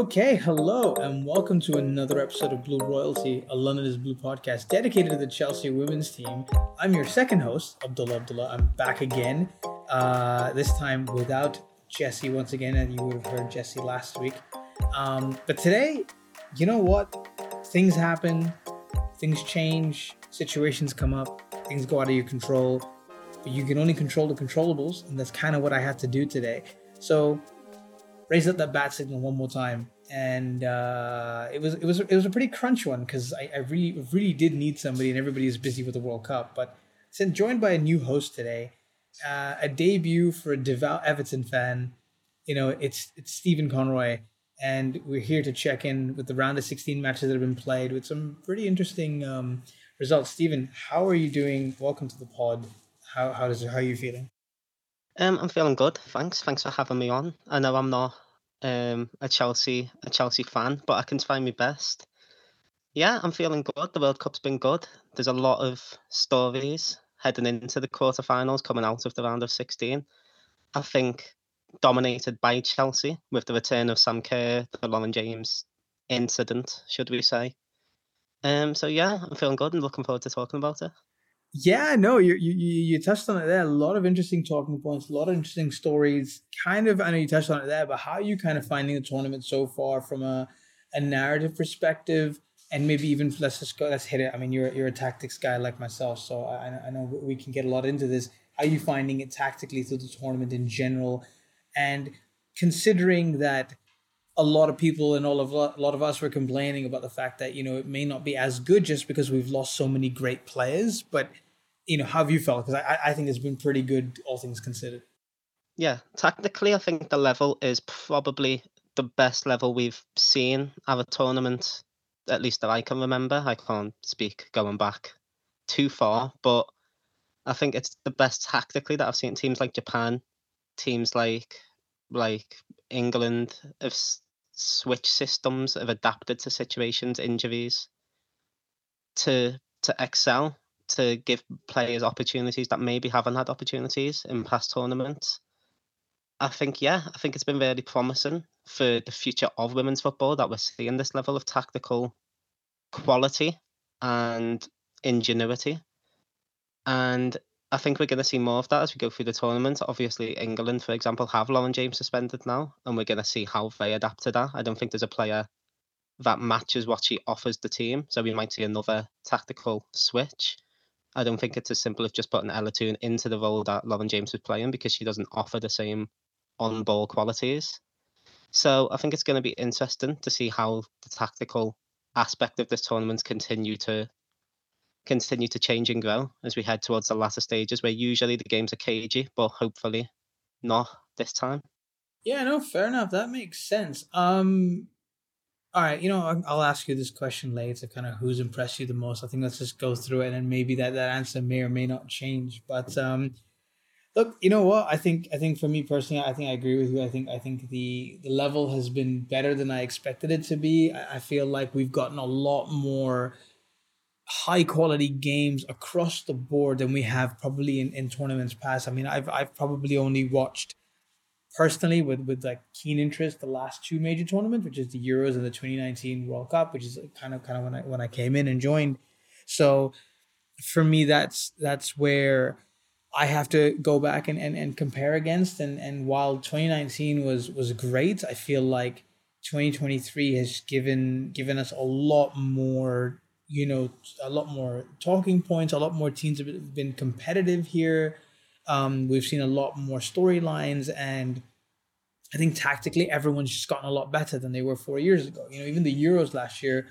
Okay, hello, and welcome to another episode of Blue Royalty, a London is Blue podcast dedicated to the Chelsea women's team. I'm your second host, Abdullah Abdullah. I'm back again, uh, this time without Jessy once again, and you would have heard Jessy last week. Um, but today, you know what? Things happen, things change, situations come up, things go out of your control, but you can only control the controllables, and that's kind of what I had to do today. So raised up that bat signal one more time, and uh, it was it was it was a pretty crunch one because I, I really really did need somebody, and everybody is busy with the World Cup. But since joined by a new host today, uh, a debut for a devout Everton fan. You know, it's it's Stephen Conroy, and we're here to check in with the round of 16 matches that have been played with some pretty interesting um, results. Stephen, how are you doing? Welcome to the pod. How how does how are you feeling? Um, I'm feeling good. Thanks. Thanks for having me on. I know I'm not um a Chelsea a Chelsea fan, but I can try my best. Yeah, I'm feeling good. The World Cup's been good. There's a lot of stories heading into the quarterfinals coming out of the round of 16. I think dominated by Chelsea with the return of Sam Kerr, the Lauren James incident, should we say. Um, so yeah, I'm feeling good and looking forward to talking about it. Yeah, no, you, you you touched on it there. A lot of interesting talking points, a lot of interesting stories. Kind of, I know you touched on it there, but how are you kind of finding the tournament so far from a, a narrative perspective, and maybe even let's just go, let's hit it. I mean, you're you're a tactics guy like myself, so I I know we can get a lot into this. How are you finding it tactically through the tournament in general, and considering that a lot of people and all of a lot of us were complaining about the fact that you know it may not be as good just because we've lost so many great players. But you know, how have you felt? Because I, I think it's been pretty good, all things considered. Yeah, technically, I think the level is probably the best level we've seen at a tournament, at least that I can remember. I can't speak going back too far, but I think it's the best tactically that I've seen. Teams like Japan, teams like like England have switched systems, have adapted to situations, injuries, to to excel, to give players opportunities that maybe haven't had opportunities in past tournaments. I think yeah, I think it's been really promising for the future of women's football that we're seeing this level of tactical quality and ingenuity. And I think we're going to see more of that as we go through the tournament. Obviously, England, for example, have Lauren James suspended now, and we're going to see how they adapt to that. I don't think there's a player that matches what she offers the team, so we might see another tactical switch. I don't think it's as simple as just putting Ella Toone into the role that Lauren James was playing because she doesn't offer the same on ball qualities. So I think it's going to be interesting to see how the tactical aspect of this tournament continue to continue to change and grow as we head towards the latter stages where usually the games are cagey, but hopefully not this time. Yeah, no, fair enough. That makes sense. Um, all right, you know, I'll ask you this question later, kind of who's impressed you the most. I think let's just go through it, and maybe that that answer may or may not change. But um, look, you know what? I think I think for me personally, I think I agree with you. I think I think the the level has been better than I expected it to be. I, I feel like we've gotten a lot more high quality games across the board than we have probably in, in tournaments past. I mean, I've I've probably only watched personally with with like keen interest the last two major tournaments, which is the Euros and the 2019 World Cup, which is kind of kind of when I when I came in and joined. So for me, that's that's where I have to go back and, and, and compare against. And and while 2019 was was great, I feel like 2023 has given given us a lot more you know, a lot more talking points. A lot more teams have been competitive here. Um, we've seen a lot more storylines, and I think tactically, everyone's just gotten a lot better than they were four years ago. You know, even the Euros last year,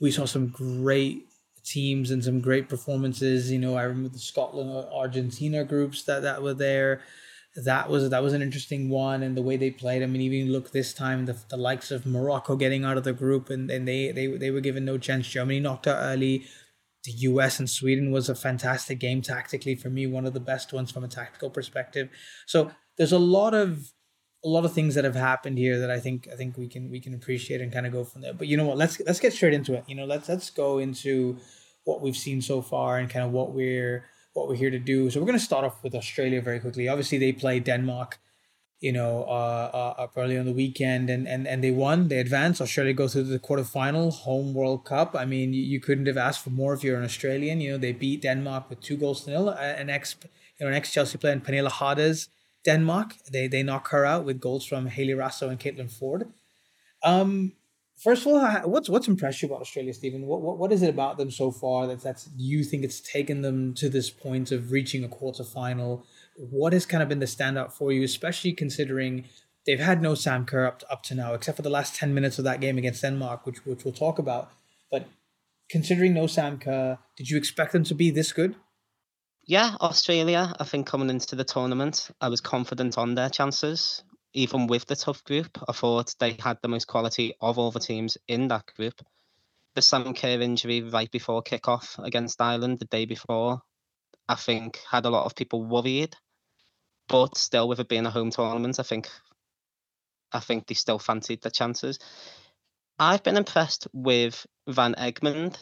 we saw some great teams and some great performances. You know, I remember the Scotland Argentina groups that that were there that was that was an interesting one and the way they played. I mean, even look this time the, the likes of Morocco getting out of the group and, and they, they they were given no chance. Germany knocked out early. The US and Sweden was a fantastic game tactically for me, one of the best ones from a tactical perspective. So there's a lot of a lot of things that have happened here that I think I think we can we can appreciate and kind of go from there. But you know what? Let's let's get straight into it. You know, let's let's go into what we've seen so far and kind of what we're what we're here to do. So we're going to start off with Australia very quickly. Obviously, they play Denmark you know, uh, uh, early on the weekend, and, and, and they won. They advanced. Australia go through the quarterfinal, home World Cup. I mean, you, you couldn't have asked for more if you're an Australian. You know, they beat Denmark with two goals to nil. An ex, you know, an ex Chelsea player, Pernille Harder's Denmark. They they knock her out with goals from Hayley Raso and Caitlin Foord. Um, first of all, what's what's impressed you about Australia, Stephen? What, what what is it about them so far that that's you think it's taken them to this point of reaching a quarterfinal? what has kind of been the standout for you, especially considering they've had no Sam Kerr up to, up to now, except for the last 10 minutes of that game against Denmark, which, which we'll talk about. But considering no Sam Kerr, did you expect them to be this good? Yeah, Australia, I think coming into the tournament, I was confident on their chances. Even with the tough group, I thought they had the most quality of all the teams in that group. The Sam Kerr injury right before kickoff against Ireland the day before, I think had a lot of people worried but still with it being a home tournament, I think I think they still fancied the chances. I've been impressed with Van Egmond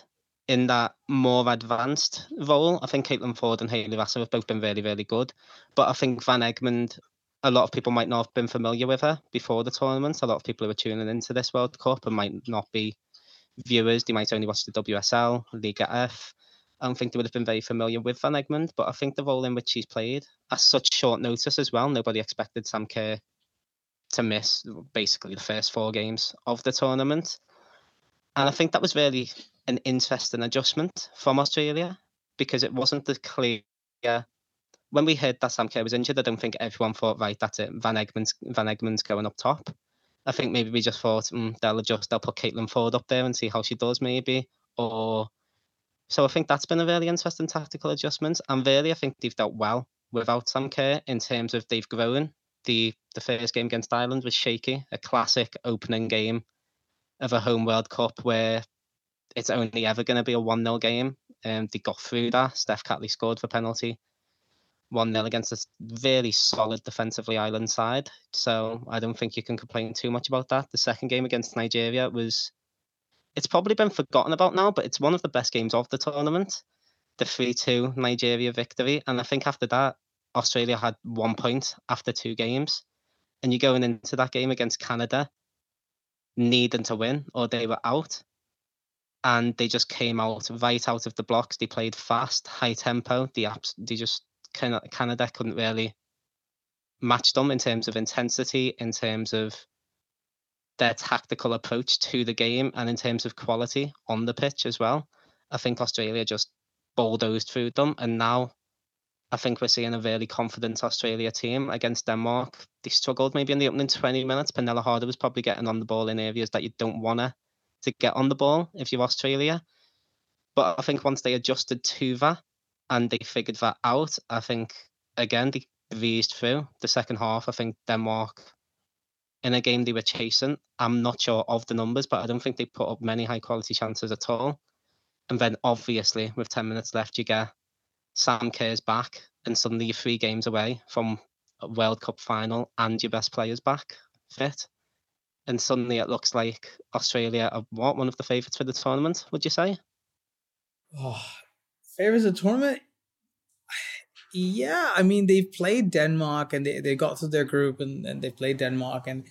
in that more advanced role. I think Caitlin Foord and Hayley Raso have both been really, really good. But I think Van Egmond, a lot of people might not have been familiar with her before the tournament. A lot of people who are tuning into this World Cup and might not be viewers. They might only watch the WSL, Liga F. I don't think they would have been very familiar with Van Egmond, but I think the role in which he's played at such short notice as well, nobody expected Sam Kerr to miss basically the first four games of the tournament. And I think that was really an interesting adjustment from Australia because it wasn't the clear. When we heard that Sam Kerr was injured, I don't think everyone thought, right, that's it, Van Egmond's, Van Egmond's going up top. I think maybe we just thought mm, they'll adjust, they'll put Caitlin Foord up there and see how she does, maybe. Or so I think that's been a really interesting tactical adjustment. And really, I think they've dealt well without Sam Kerr in terms of they've grown. The the first game against Ireland was shaky, a classic opening game of a home World Cup where it's only ever going to be a 1 0 game. Um, they got through that. Steph Catley scored for penalty. 1 0 against a very solid defensively Ireland side. So I don't think you can complain too much about that. The second game against Nigeria was it's probably been forgotten about now, but it's one of the best games of the tournament. The 3 2 Nigeria victory. And I think after that, Australia had one point after two games. And you're going into that game against Canada needing to win, or they were out. And they just came out right out of the blocks. They played fast, high tempo. The apps, they just Canada couldn't really match them in terms of intensity, in terms of their tactical approach to the game and in terms of quality on the pitch as well. I think Australia just bulldozed through them, and now I think we're seeing a really confident Australia team against Denmark. They struggled maybe in the opening 20 minutes. Pernille Harder was probably getting on the ball in areas that you don't want to to get on the ball if you're Australia. But I think once they adjusted to that and they figured that out, I think again they breezed through the second half. I think Denmark in a game they were chasing. I'm not sure of the numbers, but I don't think they put up many high quality chances at all. And then obviously, with 10 minutes left, you get Sam Kerr's back, and suddenly you're three games away from a World Cup final and your best players back fit. And suddenly it looks like Australia are what one of the favourites for the tournament, would you say? Oh, of the tournament? Yeah, I mean they've played Denmark and they, they got through their group and, and they played Denmark and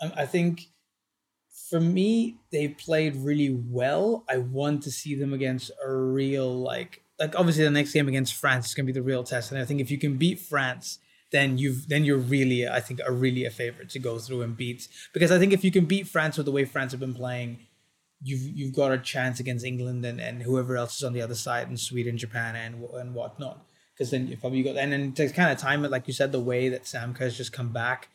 um, I think for me they played really well. I want to see them against a real like like obviously the next game against France is gonna be the real test. And I think if you can beat France, then you've then you're really I think are really a favorite to go through and beat because I think if you can beat France with the way France have been playing, you've you've got a chance against England and, and whoever else is on the other side and Sweden, Japan and and whatnot. Because then you probably got and then to kind of time it like you said the way that Sam has just come back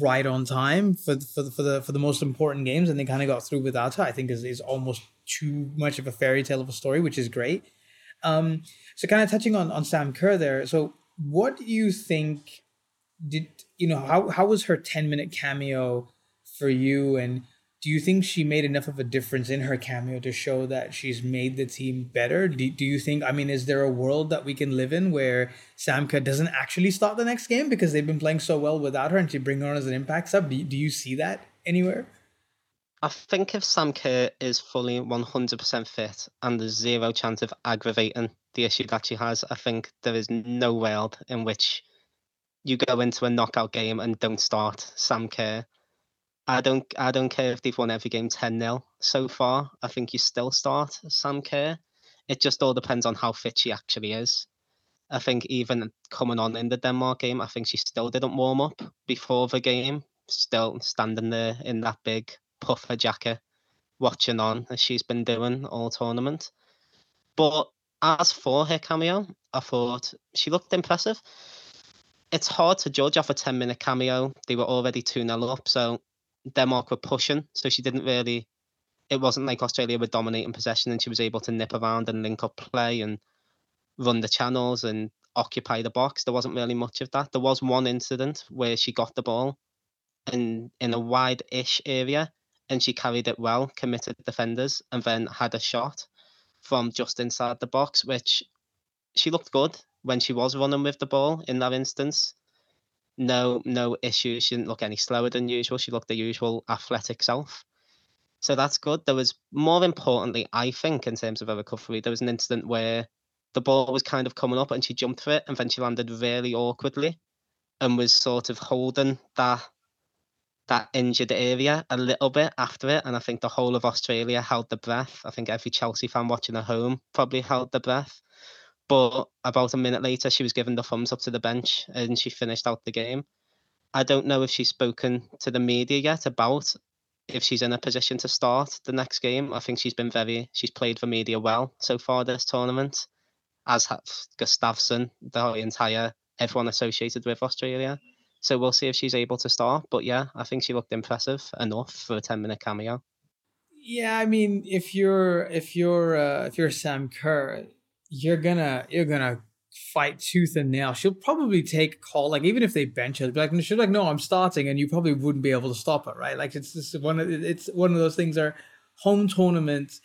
right on time for for the, for the for the most important games and they kind of got through without her I think is, is almost too much of a fairy tale of a story which is great. Um so kind of touching on on Sam Kerr there so what do you think did you know how how was her 10 minute cameo for you and do you think she made enough of a difference in her cameo to show that she's made the team better? Do, do you think, I mean, is there a world that we can live in where Sam Kerr doesn't actually start the next game because they've been playing so well without her and she bring her on as an impact sub? Do, do you see that anywhere? I think if Sam Kerr is fully 100% fit and there's zero chance of aggravating the issue that she has, I think there is no world in which you go into a knockout game and don't start Sam Kerr. I don't I don't care if they've won every game 10-0 so far. I think you still start Sam Kerr. It just all depends on how fit she actually is. I think even coming on in the Denmark game, I think she still didn't warm up before the game. Still standing there in that big puffer jacket, watching on as she's been doing all tournament. But as for her cameo, I thought she looked impressive. It's hard to judge off a 10 minute cameo. They were already 2 0 up, so Denmark were pushing. So she didn't really, it wasn't like Australia were dominating possession and she was able to nip around and link up play and run the channels and occupy the box. There wasn't really much of that. There was one incident where she got the ball and in a wide-ish area and she carried it well, committed defenders, and then had a shot from just inside the box, which she looked good when she was running with the ball in that instance. No, no issues. She didn't look any slower than usual. She looked the usual athletic self. So that's good. There was more importantly, I think, in terms of her recovery, there was an incident where the ball was kind of coming up and she jumped for it and then she landed really awkwardly and was sort of holding that that injured area a little bit after it and I think the whole of Australia held the breath. I think every Chelsea fan watching at home probably held the breath. But about a minute later she was given the thumbs up to the bench and she finished out the game. I don't know if she's spoken to the media yet about if she's in a position to start the next game. I think she's been very she's played the media well so far this tournament as have Gustavsson, the entire everyone associated with Australia. So we'll see if she's able to start. But yeah, I think she looked impressive enough for a ten minute cameo. Yeah, I mean, if you're if you're uh, if you're Sam Kerr, you're gonna you're gonna fight tooth and nail. She'll probably take call, like even if they bench her, be like she's like, no, I'm starting, and you probably wouldn't be able to stop her, right? Like it's just one of it's one of those things are home tournaments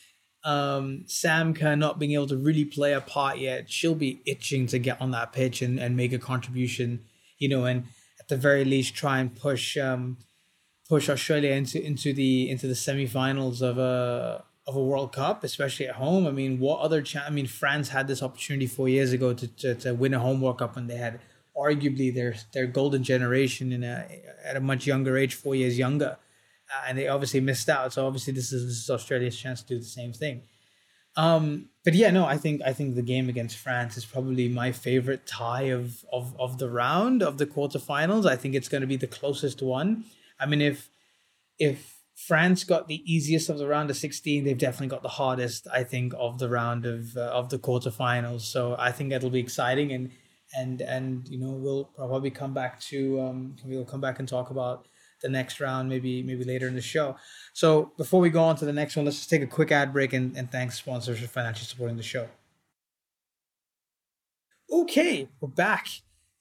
um, Sam Kerr not being able to really play a part yet, she'll be itching to get on that pitch and, and make a contribution, you know, and at the very least try and push um, push Australia into into the into the semifinals of a of a World Cup, especially at home. I mean, what other chance? I mean, France had this opportunity four years ago to, to, to win a home World Cup when they had arguably their their golden generation in a at a much younger age, four years younger uh, and they obviously missed out. So obviously this is this is Australia's chance to do the same thing. Um, but yeah, no, I think I think the game against France is probably my favorite tie of of of the round of the quarterfinals. I think it's going to be the closest one. I mean, if if France got the easiest of the round of 16, they've definitely got the hardest, I think, of the round of uh, of the quarterfinals. So I think it'll be exciting and and and you know we'll probably come back to um we'll come back and talk about the next round, maybe maybe later in the show. So before we go on to the next one, let's just take a quick ad break and, and thanks sponsors for financially supporting the show. Okay, we're back.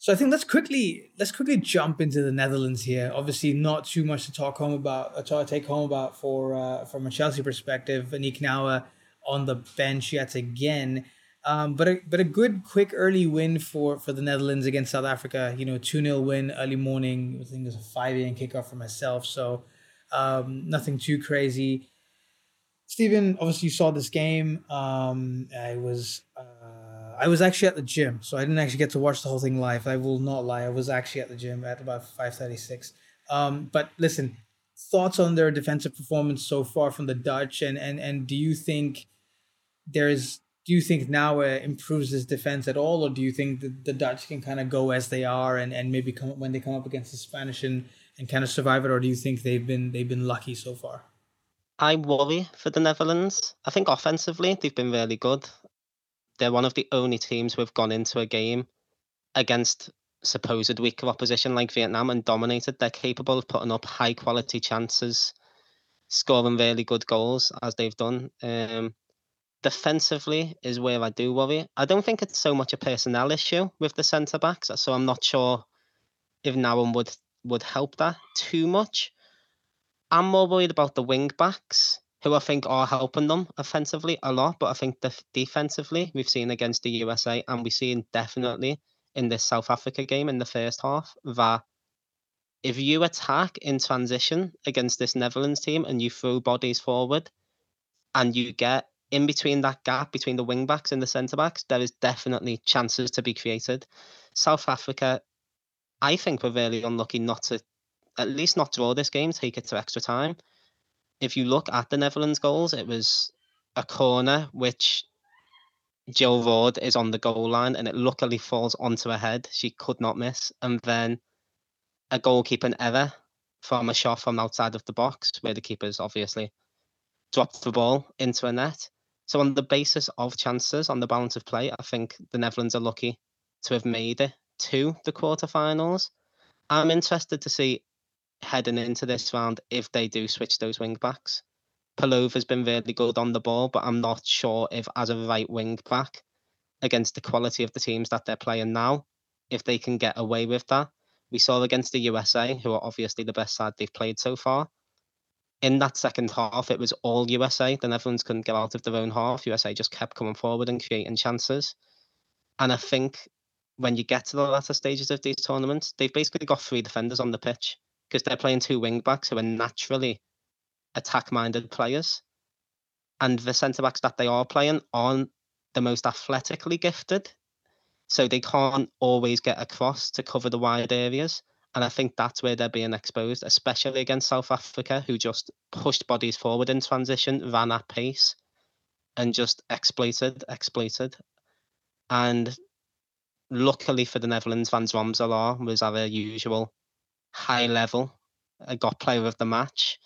So I think let's quickly let's quickly jump into the Netherlands here. Obviously, not too much to talk home about, uh, to take home about for uh, from a Chelsea perspective. Aniek Nouwen on the bench yet again. Um, but a but a good quick early win for for the Netherlands against South Africa. You know, two 0 win early morning. I think it was a five a.m. kickoff for myself. So um, nothing too crazy. Stephen, obviously you saw this game. Um, I was uh, I was actually at the gym, so I didn't actually get to watch the whole thing live. I will not lie. I was actually at the gym at about five thirty six. Um, but listen, thoughts on their defensive performance so far from the Dutch, and and and do you think there's do you think now uh, improves his defense at all, or do you think that the Dutch can kind of go as they are and, and maybe come when they come up against the Spanish and, and kind of survive it, or do you think they've been they've been lucky so far? I worry for the Netherlands. I think offensively they've been really good. They're one of the only teams who've gone into a game against supposed weaker opposition like Vietnam and dominated. They're capable of putting up high quality chances, scoring really good goals as they've done. Um, defensively is where I do worry. I don't think it's so much a personnel issue with the centre backs, so I'm not sure if Nouwen would would help that too much. I'm more worried about the wing backs, who I think are helping them offensively a lot, but I think def- defensively we've seen against the USA and we've seen definitely in this South Africa game in the first half that if you attack in transition against this Netherlands team and you throw bodies forward and you get in between that gap between the wing backs and the centre backs, there is definitely chances to be created. South Africa, I think we're really unlucky not to, at least not draw this game, take it to extra time. If you look at the Netherlands goals, it was a corner which Jill Roord is on the goal line and it luckily falls onto her head. She could not miss. And then a goalkeeping error from a shot from outside of the box where the keepers obviously dropped the ball into a net. So on the basis of chances on the balance of play, I think the Netherlands are lucky to have made it to the quarterfinals. I'm interested to see heading into this round if they do switch those wing backs. Pelova has been really good on the ball, but I'm not sure if as a right wing back against the quality of the teams that they're playing now, if they can get away with that. We saw against the USA, who are obviously the best side they've played so far. In that second half, it was all USA. The Netherlands couldn't get out of their own half. USA just kept coming forward and creating chances. And I think when you get to the latter stages of these tournaments, they've basically got three defenders on the pitch because they're playing two wing backs who are naturally attack minded players. And the centre backs that they are playing aren't the most athletically gifted. So they can't always get across to cover the wide areas. And I think that's where they're being exposed, especially against South Africa, who just pushed bodies forward in transition, ran at pace, and just exploited, exploited. And luckily for the Netherlands, Van Domselaar was a usual high level, I got player of the match,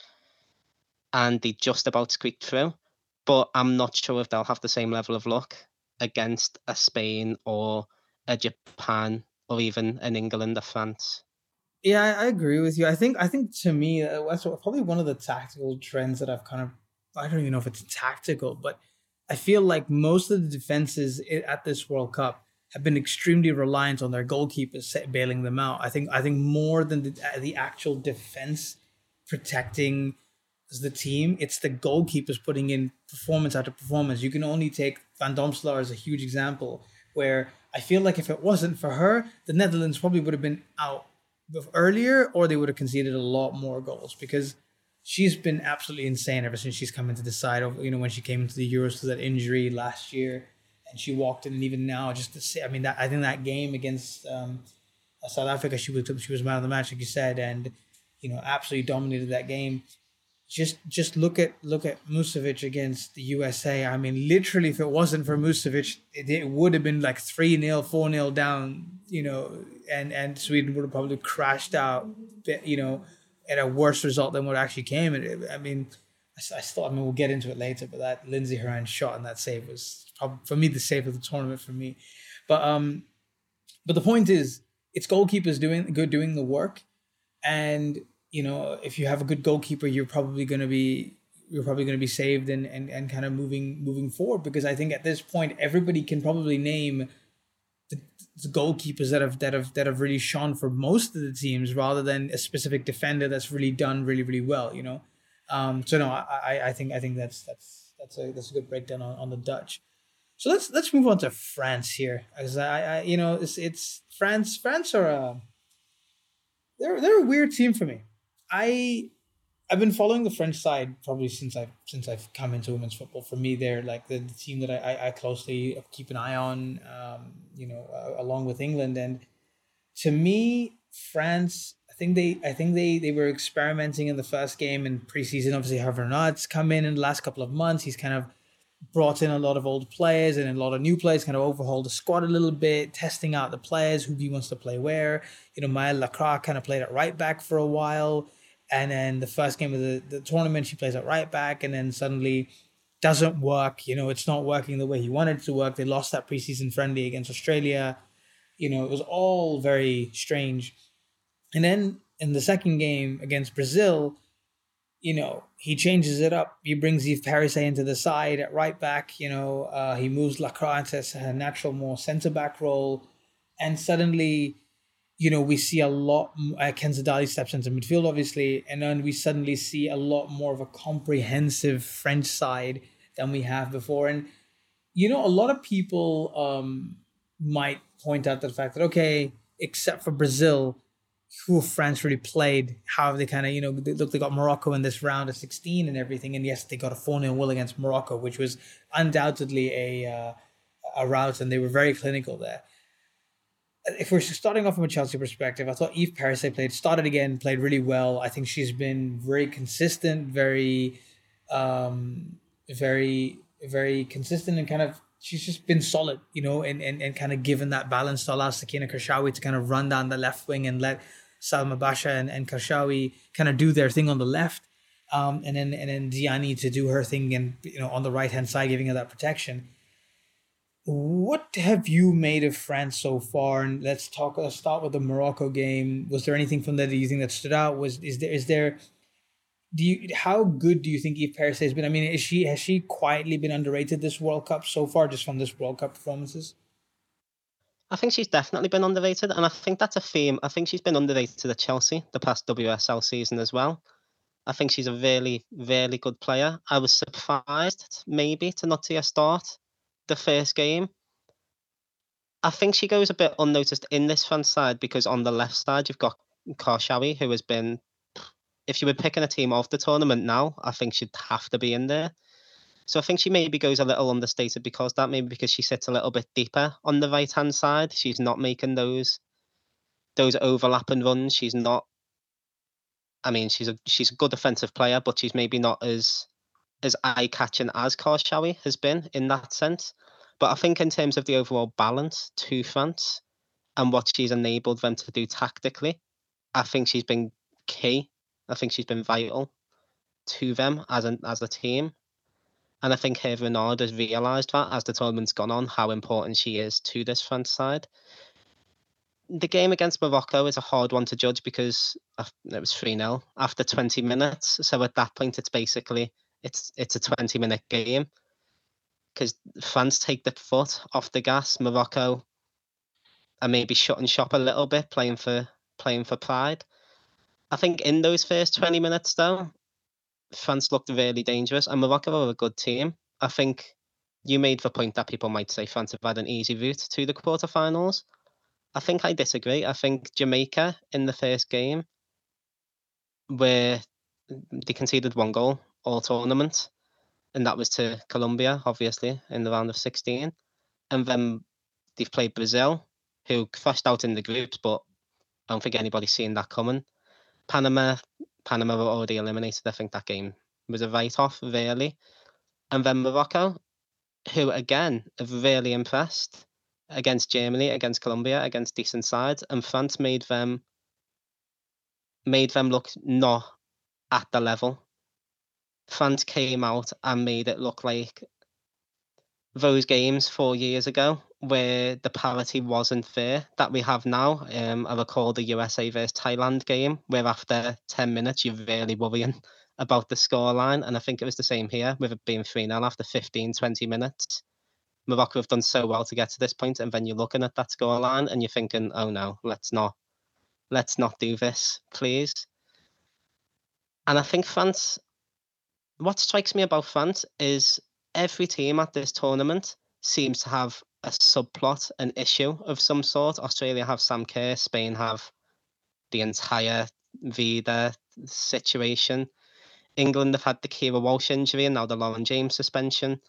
and they just about squeaked through. But I'm not sure if they'll have the same level of luck against a Spain or a Japan or even an England or France. Yeah, I, I agree with you. I think I think to me uh, that's probably one of the tactical trends that I've kind of I don't even know if it's tactical, but I feel like most of the defenses at this World Cup have been extremely reliant on their goalkeepers bailing them out. I think I think more than the, uh, the actual defense protecting the team, it's the goalkeepers putting in performance after performance. You can only take Van Domselaar as a huge example, where I feel like if it wasn't for her, the Netherlands probably would have been out earlier, or they would have conceded a lot more goals because she's been absolutely insane ever since she's come into the side. Of you know when she came into the Euros to that injury last year and she walked in, and even now, just to say, I mean, that I think that game against um, South Africa, she was she was man of the match, like you said, and you know, absolutely dominated that game. Just just look at look at Musovic against the USA. I mean, literally, if it wasn't for Musovic, it, it would have been like three 0 four 0 down. You know, and and Sweden would have probably crashed out. You know, at a worse result than what actually came. And I mean, I, I still, I mean, we'll get into it later, but that Lindsey Horan shot and that save was for me the save of the tournament for me. But um, but the point is, it's goalkeepers doing good doing the work, and you know if you have a good goalkeeper, you're probably going to be you're probably going to be saved and, and and kind of moving moving forward because I think at this point everybody can probably name the, the goalkeepers that have that have that have really shone for most of the teams rather than a specific defender that's really done really really well. You know, um, so no, I I think I think that's that's that's a that's a good breakdown on, on the Dutch. So let's let's move on to France here, because I, I you know it's it's France France are a they're they're a weird team for me. I I've been following the French side probably since I've since I've come into women's football. For me, they're like the, the team that I, I closely keep an eye on. Um, you know, uh, along with England, and to me, France. I think they I think they they were experimenting in the first game in preseason. Obviously, Hervé's come in in the last couple of months. He's kind of brought in a lot of old players and a lot of new players, kind of overhauled the squad a little bit, testing out the players, who he wants to play where. You know, Maëlle Lakrar kind of played at right back for a while. And then the first game of the, the tournament, she plays at right back, and then suddenly doesn't work. You know, it's not working the way he wanted to work. They lost that preseason friendly against Australia. You know, it was all very strange. And then in the second game against Brazil, you know, he changes it up. He brings Eve Perisset into the side at right back. You know, uh, he moves Lakrar into a natural, more centre back role. And suddenly, you know, we see a lot. Uh, Kenza Dali steps into midfield, obviously. And then we suddenly see a lot more of a comprehensive French side than we have before. And, you know, a lot of people um, might point out the fact that, okay, except for Brazil, who France really played, how they kind of, you know, they, look, they got Morocco in this round of 16 and everything. And yes, they got a 4 0 will against Morocco, which was undoubtedly a, uh, a rout, and they were very clinical there. if we're starting off from a Chelsea perspective, I thought Eve Perisset played started again, played really well. I think she's been very consistent, very, um, very, very consistent, and kind of she's just been solid, you know, and and, and kind of given that balance to allow Sakina Karchaoui to kind of run down the left wing and let Selma Bacha and, and Karchaoui kind of do their thing on the left. Um, and then and then Diani to do her thing and you know on the right hand side, giving her that protection what have you made of France so far? And let's talk. Let's start with the Morocco game. Was there anything from that that you think that stood out? Was is there is there? Do you how good do you think Eve Perisset has been? I mean, is she has she quietly been underrated this World Cup so far, just from this World Cup performances? I think she's definitely been underrated, and I think that's a theme. I think she's been underrated at Chelsea the past WSL season as well. I think she's a really, really good player. I was surprised maybe to not see her start the first game. I think she goes a bit unnoticed in this front side because on the left side you've got Karchaoui, who has been, if you were picking a team of the tournament now, I think she'd have to be in there. So I think she maybe goes a little understated because that, maybe because she sits a little bit deeper on the right hand side. She's not making those those overlapping runs. She's not. I mean, she's a she's a good defensive player, but she's maybe not as as eye catching as Karchaoui has been in that sense. But I think in terms of the overall balance to France and what she's enabled them to do tactically, I think she's been key. I think she's been vital to them as a as a team. And I think Hervé Renard has realised that as the tournament's gone on, how important she is to this France side. The game against Morocco is a hard one to judge because it was 3 0 after 20 minutes. So at that point, it's basically it's it's a 20 minute game because France take the foot off the gas. Morocco are maybe shutting shop a little bit, playing for playing for pride. I think in those first 20 minutes though, France looked really dangerous and Morocco are a good team. I think you made the point that people might say France have had an easy route to the quarterfinals. I think I disagree. I think Jamaica in the first game, where they conceded one goal, all tournament, and that was to Colombia, obviously, in the round of 16. And then they've played Brazil, who crashed out in the groups, but I don't think anybody's seen that coming. Panama, Panama were already eliminated. I think that game was a write-off, really. And then Morocco, who again have really impressed against Germany, against Colombia, against decent sides, and France made them made them look not at the level France came out and made it look like those games four years ago where the parity wasn't fair that we have now. Um, I recall the USA versus Thailand game where after 10 minutes you're really worrying about the scoreline. And I think it was the same here with it being 3 0 after 15, 20 minutes. Morocco have done so well to get to this point, and then you're looking at that scoreline and you're thinking, oh no, let's not let's not do this, please. And I think France what strikes me about France is every team at this tournament seems to have a subplot, an issue of some sort. Australia have Sam Kerr, Spain have the entire Vilda situation. England have had the Keira Walsh injury and now the Lauren James suspension.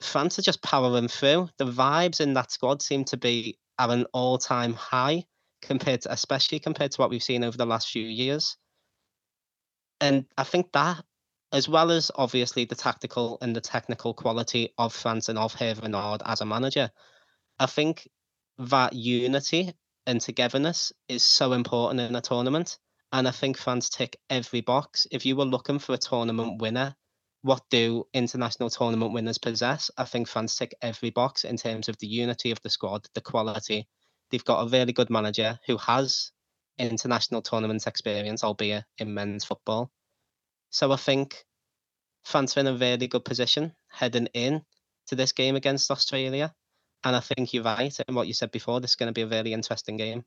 France are just powering through. The vibes in that squad seem to be at an all-time high compared to, especially compared to what we've seen over the last few years. And I think that as well as obviously the tactical and the technical quality of France and of Hervé as a manager. I think that unity and togetherness is so important in a tournament. And I think France tick every box. If you were looking for a tournament winner, what do international tournament winners possess? I think France tick every box in terms of the unity of the squad, the quality. They've got a really good manager who has international tournament experience, albeit in men's football. So I think France are in a really good position heading in to this game against Australia. And I think you're right in what you said before. This is going to be a really interesting game.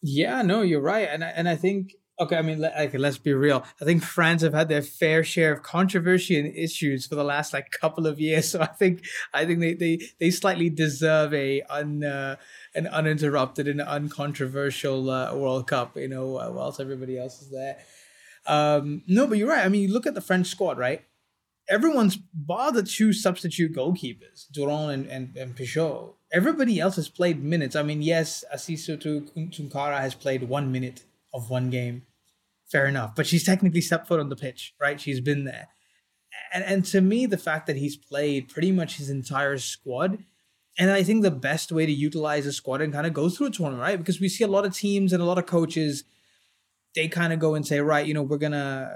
Yeah, no, you're right, and I, and I think okay. I mean, okay, let's be real. I think France have had their fair share of controversy and issues for the last like couple of years. So I think I think they they, they slightly deserve a un uh, an uninterrupted and uncontroversial uh, World Cup. You know, whilst everybody else is there. Um, no, but you're right. I mean, you look at the French squad, right? everyone's bar the two substitute goalkeepers, Durand and, and, and Picaud. Everybody else has played minutes. I mean, yes, Aïssatou Tounkara has played one minute of one game. Fair enough. But she's technically stepped foot on the pitch, right? She's been there. And, and to me, the fact that he's played pretty much his entire squad, and I think the best way to utilize a squad and kind of go through a tournament, right? Because we see a lot of teams and a lot of coaches, they kind of go and say, right, you know, we're gonna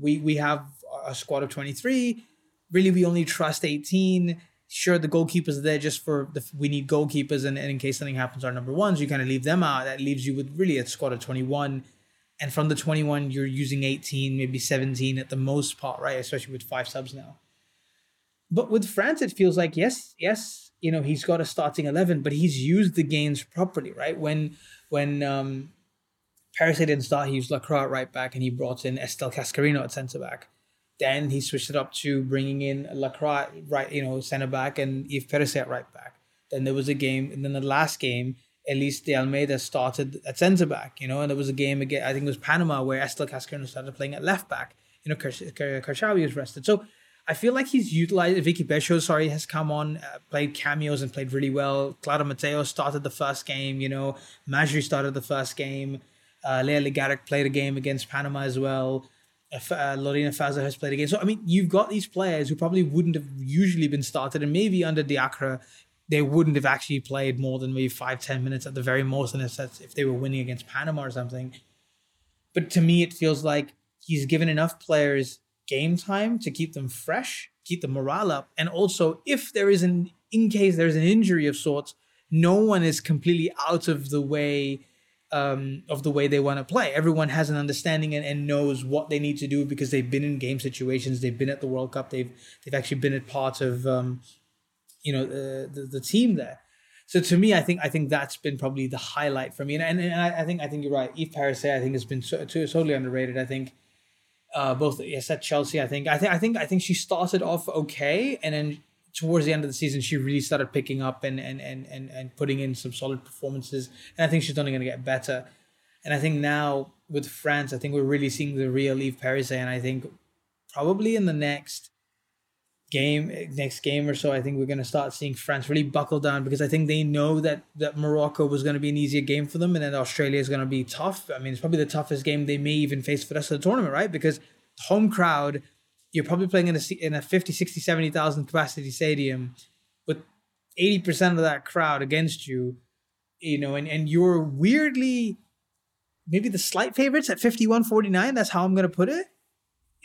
we we have a squad of 23. Really, we only trust 18. Sure, the goalkeepers are there just for the we need goalkeepers, and, and in case something happens, our number ones, you kind of leave them out. That leaves you with really a squad of 21. And from the 21, you're using 18, maybe 17 at the most part, right? Especially with five subs now. But with France, it feels like, yes, yes, you know, he's got a starting 11, but he's used the games properly, right? When, when, um, Perisset didn't start, he used Lakrar right back and he brought in Estelle Cascarino at centre back. Then he switched it up to bringing in Lakrar right, you know, centre back and Eve Perisset at right back. Then there was a game, and then the last game, Elise de Almeida started at centre back, you know, and there was a game again, I think it was Panama, where Estelle Cascarino started playing at left back. You know, Karchaoui was rested. So I feel like he's utilized, Vicki Bècho, sorry, has come on, uh, played cameos and played really well. Clara Mateo started the first game, you know, Majri started the first game. Uh, Léa Le Garrec played a game against Panama as well uh, Laurina Fazer has played a game. So I mean, you've got these players who probably wouldn't have usually been started, and maybe under Diacre, they wouldn't have actually played more than maybe five, ten minutes at the very most and if they were winning against Panama or something. But to me, it feels like he's given enough players game time to keep them fresh, keep the morale up, and also if there is an in case there's an injury of sorts, no one is completely out of the way um, of the way they want to play. Everyone has an understanding and, and knows what they need to do because they've been in game situations. They've been at the World Cup. They've they've actually been at part of um, you know the, the, the team there. So to me, I think I think that's been probably the highlight for me. And and, and I, I, think I think you're right. Eve Perisset, I think has been so, totally underrated. I think uh, both yes at Chelsea. I think I think I think I think she started off okay, and then towards the end of the season, she really started picking up and and and and, and putting in some solid performances. And I think she's only going to get better. And I think now with France, I think we're really seeing the real Yves Perisset. And I think probably in the next game, next game or so, I think we're going to start seeing France really buckle down because I think they know that that Morocco was going to be an easier game for them, and then Australia is going to be tough. I mean, it's probably the toughest game they may even face for the rest of the tournament, right? Because home crowd you're probably playing in a in a 50, 60, 70,000 capacity stadium with 80% of that crowd against you, you know, and, and you're weirdly maybe the slight favorites at 51-49. That's how I'm going to put it.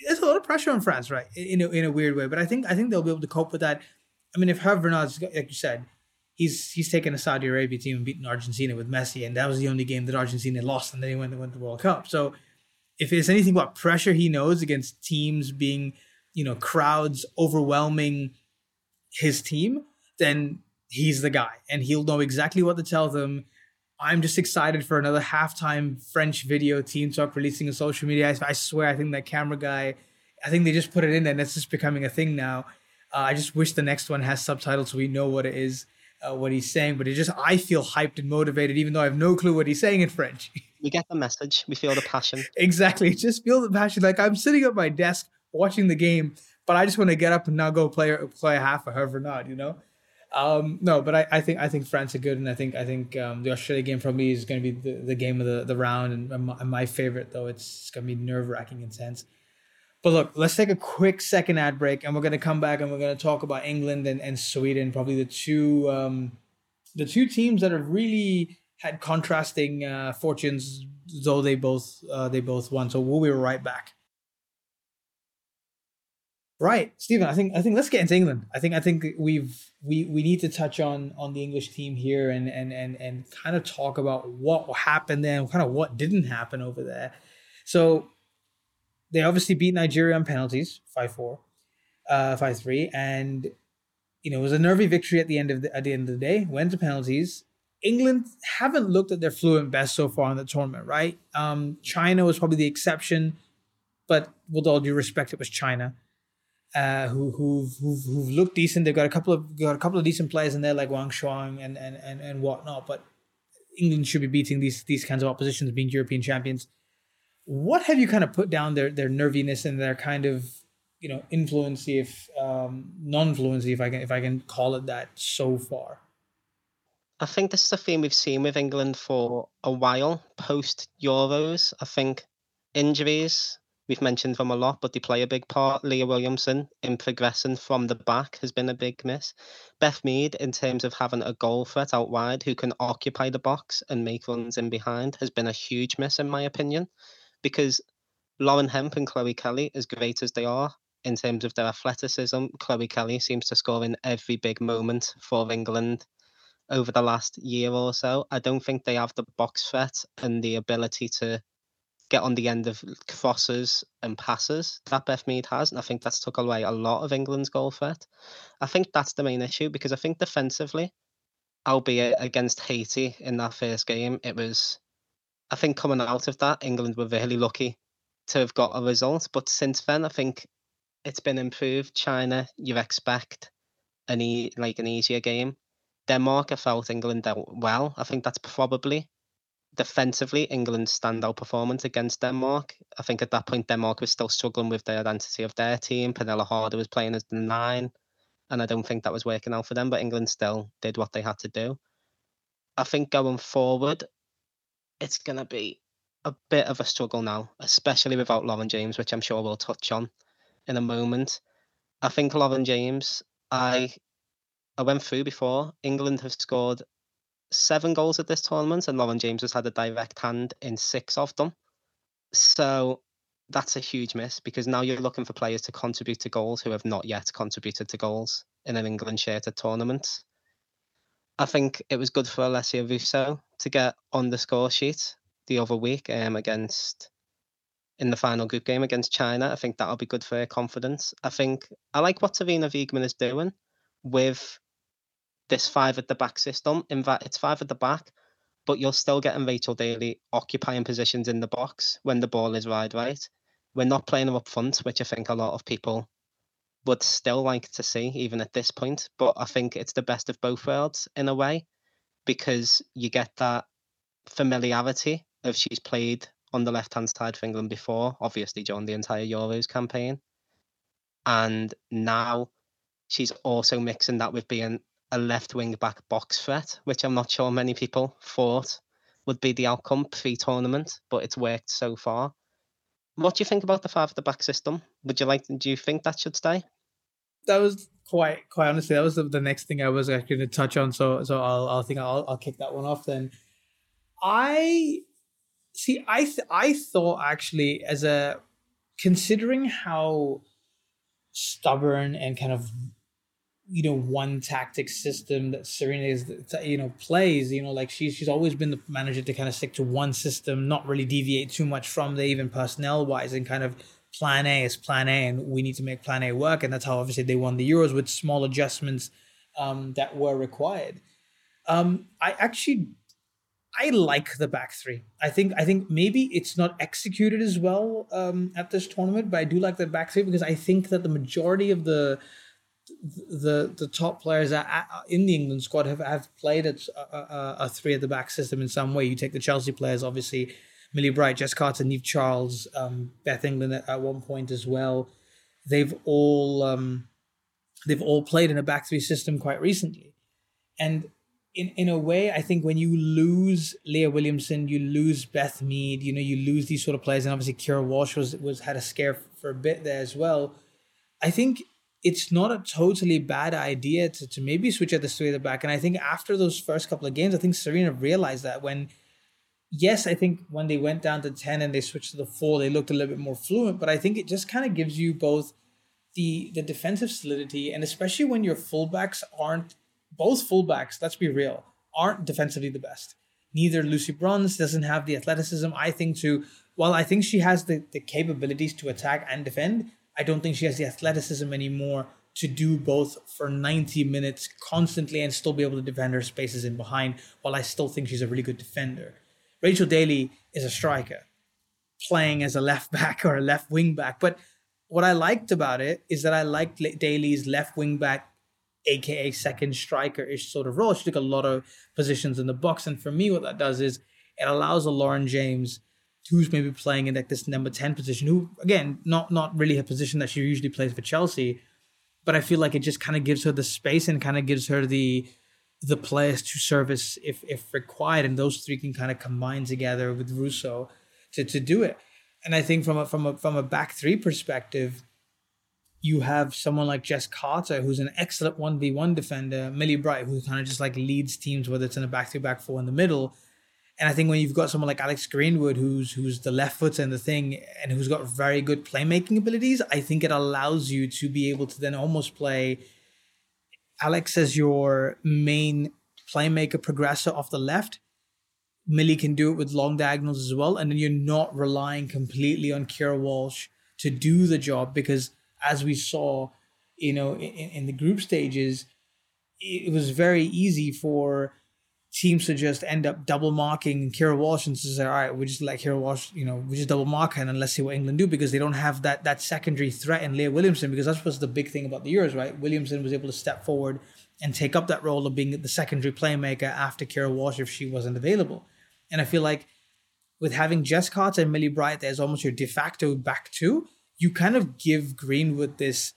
There's a lot of pressure on France, right? In a, in a weird way, but I think I think they'll be able to cope with that. I mean, if Hervé Renard's like you said, he's he's taken a Saudi Arabia team and beaten Argentina with Messi, and that was the only game that Argentina lost, and then he went and went to the World Cup. So if it's anything about pressure he knows against teams being, you know, crowds overwhelming his team, then he's the guy and he'll know exactly what to tell them. I'm just excited for another halftime French video Team Talk releasing on social media. I, I, swear, I think that camera guy, I think they just put it in there and it's just becoming a thing now. Uh, I just wish the next one has subtitles so we know what it is, uh, what he's saying. But it just, I feel hyped and motivated, even though I have no clue what he's saying in French. we get the message. We feel the passion. exactly. Just feel the passion. Like I'm sitting at my desk watching the game, but I just want to get up and now go play play a half of however not, you know. Um, no, but I, I think I think France are good, and I think I think um, the Australia game for me is going to be the, the game of the, the round, and my, my favorite though it's going to be nerve wracking intense. But look, let's take a quick second ad break, and we're going to come back and we're going to talk about England and, and Sweden, probably the two um, the two teams that have really had contrasting uh, fortunes, though they both uh, they both won. So we'll be right back. Right, Stephen. I think I think let's get into England. I think I think we've we we need to touch on on the English team here and and and and kind of talk about what happened there and kind of what didn't happen over there. So they obviously beat Nigeria on penalties, five four, uh, five three, and you know it was a nervy victory at the end of the at the end of the day. Went to penalties. England haven't looked at their fluent best so far in the tournament, right? Um, China was probably the exception, but with all due respect, it was China. Uh, who who've, who've, who've looked decent. They've got a couple of got a couple of decent players in there like Wang Shuang and and and, and whatnot. But England should be beating these these kinds of oppositions, being European champions. What have you kind of put down their their nerviness and their kind of you know influency if um, non-fluency if I can if I can call it that so far. I think this is a theme we've seen with England for a while post Euros. I think injuries we've mentioned them a lot, but they play a big part. Leah Williamson in progressing from the back has been a big miss. Beth Mead, in terms of having a goal threat out wide who can occupy the box and make runs in behind, has been a huge miss, in my opinion, because Lauren Hemp and Chloe Kelly, as great as they are in terms of their athleticism, Chloe Kelly seems to score in every big moment for England over the last year or so. I don't think they have the box threat and the ability to get on the end of crosses and passes that Beth Mead has. And I think that's took away a lot of England's goal threat. I think that's the main issue because I think defensively, albeit against Haiti in that first game, it was, I think coming out of that, England were really lucky to have got a result. But since then, I think it's been improved. China, you expect an e- like an easier game. Denmark, I felt England dealt well. I think that's probably defensively, England's standout performance against Denmark. I think at that point, Denmark was still struggling with the identity of their team. Pernille Harder was playing as the nine, and I don't think that was working out for them, but England still did what they had to do. I think going forward, it's going to be a bit of a struggle now, especially without Lauren James, which I'm sure we'll touch on in a moment. I think Lauren James, I I went through before. England have scored seven goals at this tournament, and Lauren James has had a direct hand in six of them. So that's a huge miss because now you're looking for players to contribute to goals who have not yet contributed to goals in an England shirted tournament. I think it was good for Alessia Russo to get on the score sheet the other week um, against in the final group game against China. I think that'll be good for her confidence. I think I like what Sarina Wiegman is doing with this five at the back system. In fact, it's five at the back, but you're still getting Rachel Daly occupying positions in the box when the ball is wide right. We're not playing her up front, which I think a lot of people would still like to see, even at this point. But I think it's the best of both worlds in a way, because you get that familiarity of she's played on the left hand side for England before, obviously during the entire Euros campaign. And now she's also mixing that with being a left wing back box threat, which I'm not sure many people thought would be the outcome pre tournament, but it's worked so far. What do you think about the five at the back system? Would you like? Do you think that should stay? That was quite, quite honestly, that was the, the next thing I was going to touch on. So, so I'll, I'll think I'll, I'll kick that one off then. I see. I, th- I thought actually as a considering how stubborn and kind of you know one tactic system that Sarina is you know plays you know like she's she's always been the manager to kind of stick to one system not really deviate too much from the even personnel wise and kind of plan A is plan A and we need to make plan A work and that's how obviously they won the Euros with small adjustments um, that were required um, I actually I like the back three. I think I think maybe it's not executed as well um, at this tournament, but I do like the back three because I think that the majority of the the the top players in the England squad have, have played a, a, a, three at the back system in some way. You take the Chelsea players, obviously, Millie Bright, Jess Carter, Niamh Charles, um, Beth England at, at, one point as well. They've all um, they've all played in a back three system quite recently, and in in a way, I think when you lose Leah Williamson, you lose Beth Mead, you know, you lose these sort of players, and obviously Keira Walsh was was had a scare for a bit there as well. I think it's not a totally bad idea to, to maybe switch at the three the back. And I think after those first couple of games, I think Sarina realized that when, yes, I think when they went down to 10 and they switched to the four, they looked a little bit more fluent. But I think it just kind of gives you both the the defensive solidity and especially when your fullbacks aren't both fullbacks, let's be real, aren't defensively the best. Neither Lucy Bronze doesn't have the athleticism, I think, to while I think she has the, the capabilities to attack and defend, I don't think she has the athleticism anymore to do both for 90 minutes constantly and still be able to defend her spaces in behind, while I still think she's a really good defender. Rachel Daly is a striker playing as a left back or a left wing back. But what I liked about it is that I liked Daly's left wing back, aka second striker ish sort of role. She took a lot of positions in the box. And for me, what that does is it allows a Lauren James who's maybe playing in like this number 10 position, who again, not not really a position that she usually plays for Chelsea, but I feel like it just kind of gives her the space and kind of gives her the the players to service if if required, and those three can kind of combine together with Russo to to do it. And I think from a from a from a back three perspective, you have someone like Jess Carter, who's an excellent 1v1 defender, Millie Bright, who kind of just like leads teams, whether it's in a back three, back four in the middle. And I think when you've got someone like Alex Greenwood, who's who's the left foot and the thing, and who's got very good playmaking abilities, I think it allows you to be able to then almost play Alex as your main playmaker progressor off the left. Millie can do it with long diagonals as well, and then you're not relying completely on Keira Walsh to do the job because as we saw, you know, in, in the group stages, it was very easy for teams to just end up double marking Keira Walsh and to say, all right, we just let Keira Walsh, you know, we just double mark her and then let's see what England do because they don't have that that secondary threat in Leah Williamson because that's was the big thing about the Euros, right? Williamson was able to step forward and take up that role of being the secondary playmaker after Keira Walsh if she wasn't available. And I feel like with having Jess Carter and Millie Bright, there's almost your de facto back two you kind of give Greenwood this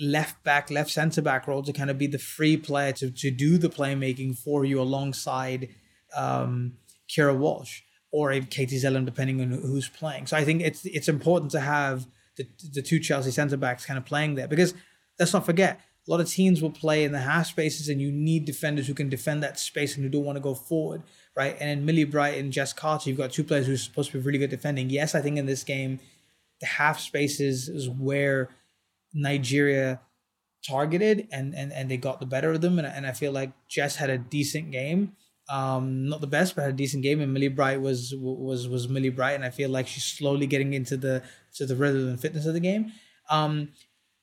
left back, left centre back role to kind of be the free player to, to do the playmaking for you alongside um, Keira Walsh or Katie Zelem, depending on who's playing. So I think it's it's important to have the, the two Chelsea centre backs kind of playing there because let's not forget a lot of teams will play in the half spaces and you need defenders who can defend that space and who don't want to go forward, right? And in Millie Bright and Jess Carter, you've got two players who are supposed to be really good defending. Yes, I think in this game the half spaces is where Nigeria targeted and, and, and they got the better of them. And, and I feel like Jess had a decent game. Um, not the best, but a decent game. And Millie Bright was was was Millie Bright, and I feel like she's slowly getting into the to the rhythm and fitness of the game. Um,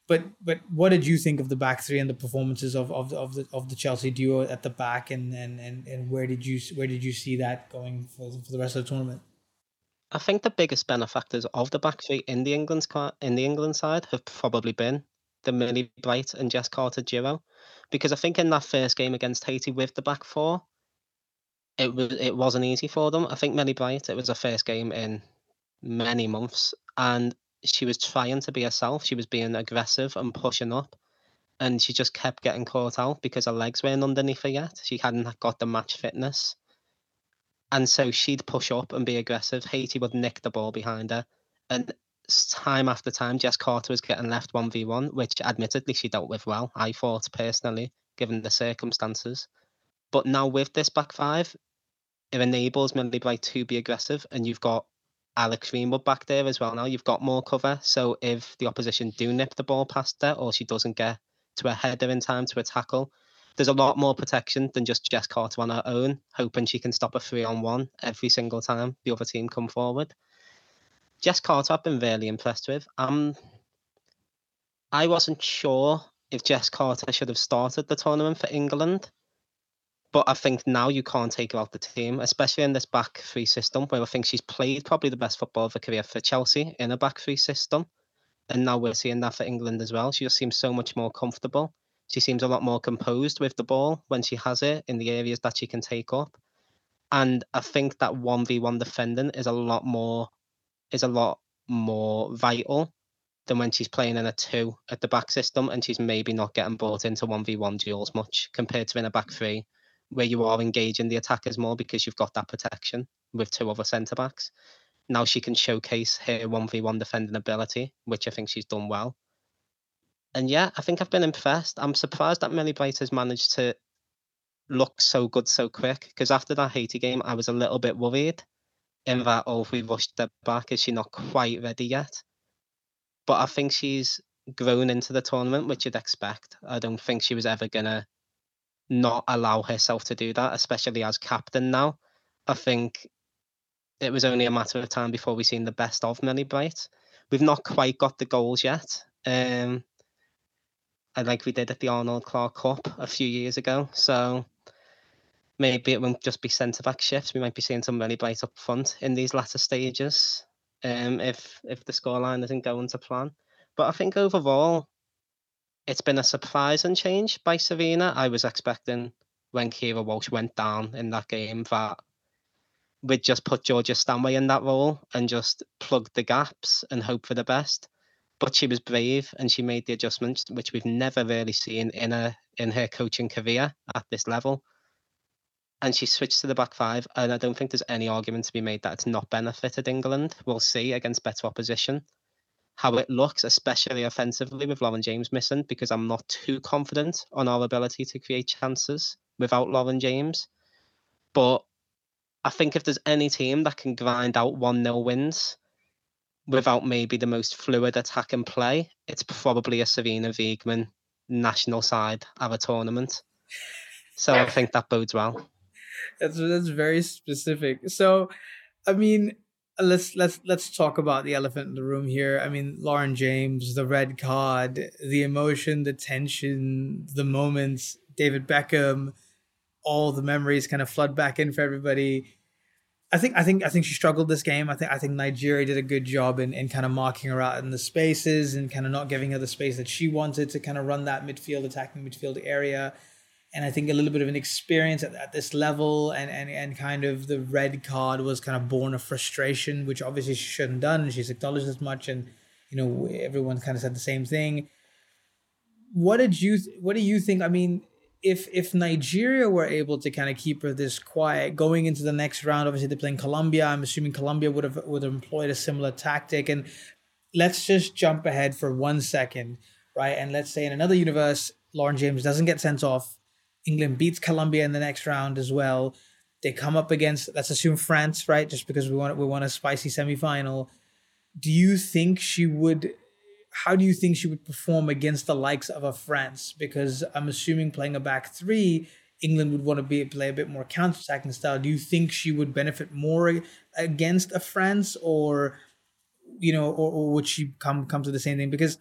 but but what did you think of the back three and the performances of, of, of the of the Chelsea duo at the back, and, and, and, and where did you where did you see that going for, for the rest of the tournament? I think the biggest benefactors of the back three in the England in the England side have probably been the Millie Bright and Jess Carter duo, because I think in that first game against Haiti with the back four, it was it wasn't easy for them. I think Millie Bright it was her first game in many months, and she was trying to be herself. She was being aggressive and pushing up, and she just kept getting caught out because her legs weren't underneath her yet. She hadn't got the match fitness and so she'd push up and be aggressive. Haiti would nick the ball behind her. And time after time, Jess Carter was getting left 1v1, which admittedly she dealt with well, I thought personally, given the circumstances. But now with this back five, it enables Millie Bright to be aggressive, and you've got Alex Greenwood back there as well now. You've got more cover. So if the opposition do nip the ball past her or she doesn't get to a header in time to a tackle, there's a lot more protection than just Jess Carter on her own, hoping she can stop a three on one every single time the other team come forward. Jess Carter, I've been really impressed with. Um, I wasn't sure if Jess Carter should have started the tournament for England, but I think now you can't take her out the team, especially in this back three system where I think she's played probably the best football of her career for Chelsea in a back three system. And now we're seeing that for England as well. She just seems so much more comfortable. She seems a lot more composed with the ball when she has it in the areas that she can take up. And I think that 1v1 defending is a lot more is a lot more vital than when she's playing in a two at the back system and she's maybe not getting brought into 1v1 duels much compared to in a back three where you are engaging the attackers more because you've got that protection with two other centre backs. Now she can showcase her 1v1 defending ability, which I think she's done well and yeah, I think I've been impressed. I'm surprised that Millie Bright has managed to look so good so quick. Because after that Haiti game, I was a little bit worried in that, oh, if we rushed her back, is she not quite ready yet? But I think she's grown into the tournament, which you'd expect. I don't think she was ever going to not allow herself to do that, especially as captain now. I think it was only a matter of time before we seen the best of Millie Bright. We've not quite got the goals yet. Um, like we did at the Arnold Clark Cup a few years ago. So maybe it won't just be centre back shifts. We might be seeing some Millie Bright up front in these latter stages. Um, if if the scoreline isn't going to plan, but I think overall, it's been a surprising change by Sarina. I was expecting when Keira Walsh went down in that game that we'd just put Georgia Stanway in that role and just plug the gaps and hope for the best. But she was brave and she made the adjustments, which we've never really seen in her in her coaching career at this level. And she switched to the back five, and I don't think there's any argument to be made that it's not benefited England. We'll see against better opposition how it looks, especially offensively with Lauren James missing, because I'm not too confident on our ability to create chances without Lauren James. But I think if there's any team that can grind out 1 0 wins without maybe the most fluid attack and play, it's probably a Sarina Wiegman national side of a tournament. So I think that bodes well. That's that's very specific. So, I mean, let's let's let's talk about the elephant in the room here. I mean, Lauren James, the red card, the emotion, the tension, the moments, David Beckham, all the memories kind of flood back in for everybody. I think I think I think she struggled this game. I think I think Nigeria did a good job in, in kind of marking her out in the spaces and kind of not giving her the space that she wanted to kind of run that midfield attacking midfield area. And I think a little bit of an experience at, at this level and, and and kind of the red card was kind of born of frustration, which obviously she shouldn't have done. She's acknowledged as much and you know everyone kind of said the same thing. What did you what do you think? I mean, if if Nigeria were able to kind of keep this quiet going into the next round, obviously they're playing Colombia. I'm assuming Colombia would have would have employed a similar tactic. And let's just jump ahead for one second, right? And let's say in another universe, Lauren James doesn't get sent off. England beats Colombia in the next round as well. They come up against let's assume France, right? Just because we want we want a spicy semifinal. Do you think she would how do you think she would perform against the likes of a France? Because I'm assuming playing a back three, England would want to be play a bit more counter-attacking style. Do you think she would benefit more against a France, or you know, or, or would she come come to the same thing? Because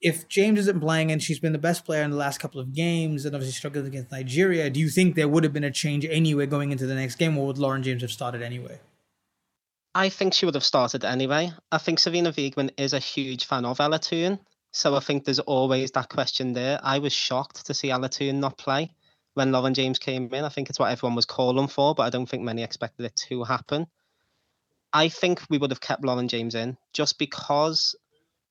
if James isn't playing and she's been the best player in the last couple of games and obviously struggled against Nigeria, do you think there would have been a change anyway going into the next game, or would Lauren James have started anyway? I think she would have started anyway. I think Sarina Wiegman is a huge fan of Ella Toone. So I think there's always that question there. I was shocked to see Ella Toone not play when Lauren James came in. I think it's what everyone was calling for, but I don't think many expected it to happen. I think we would have kept Lauren James in just because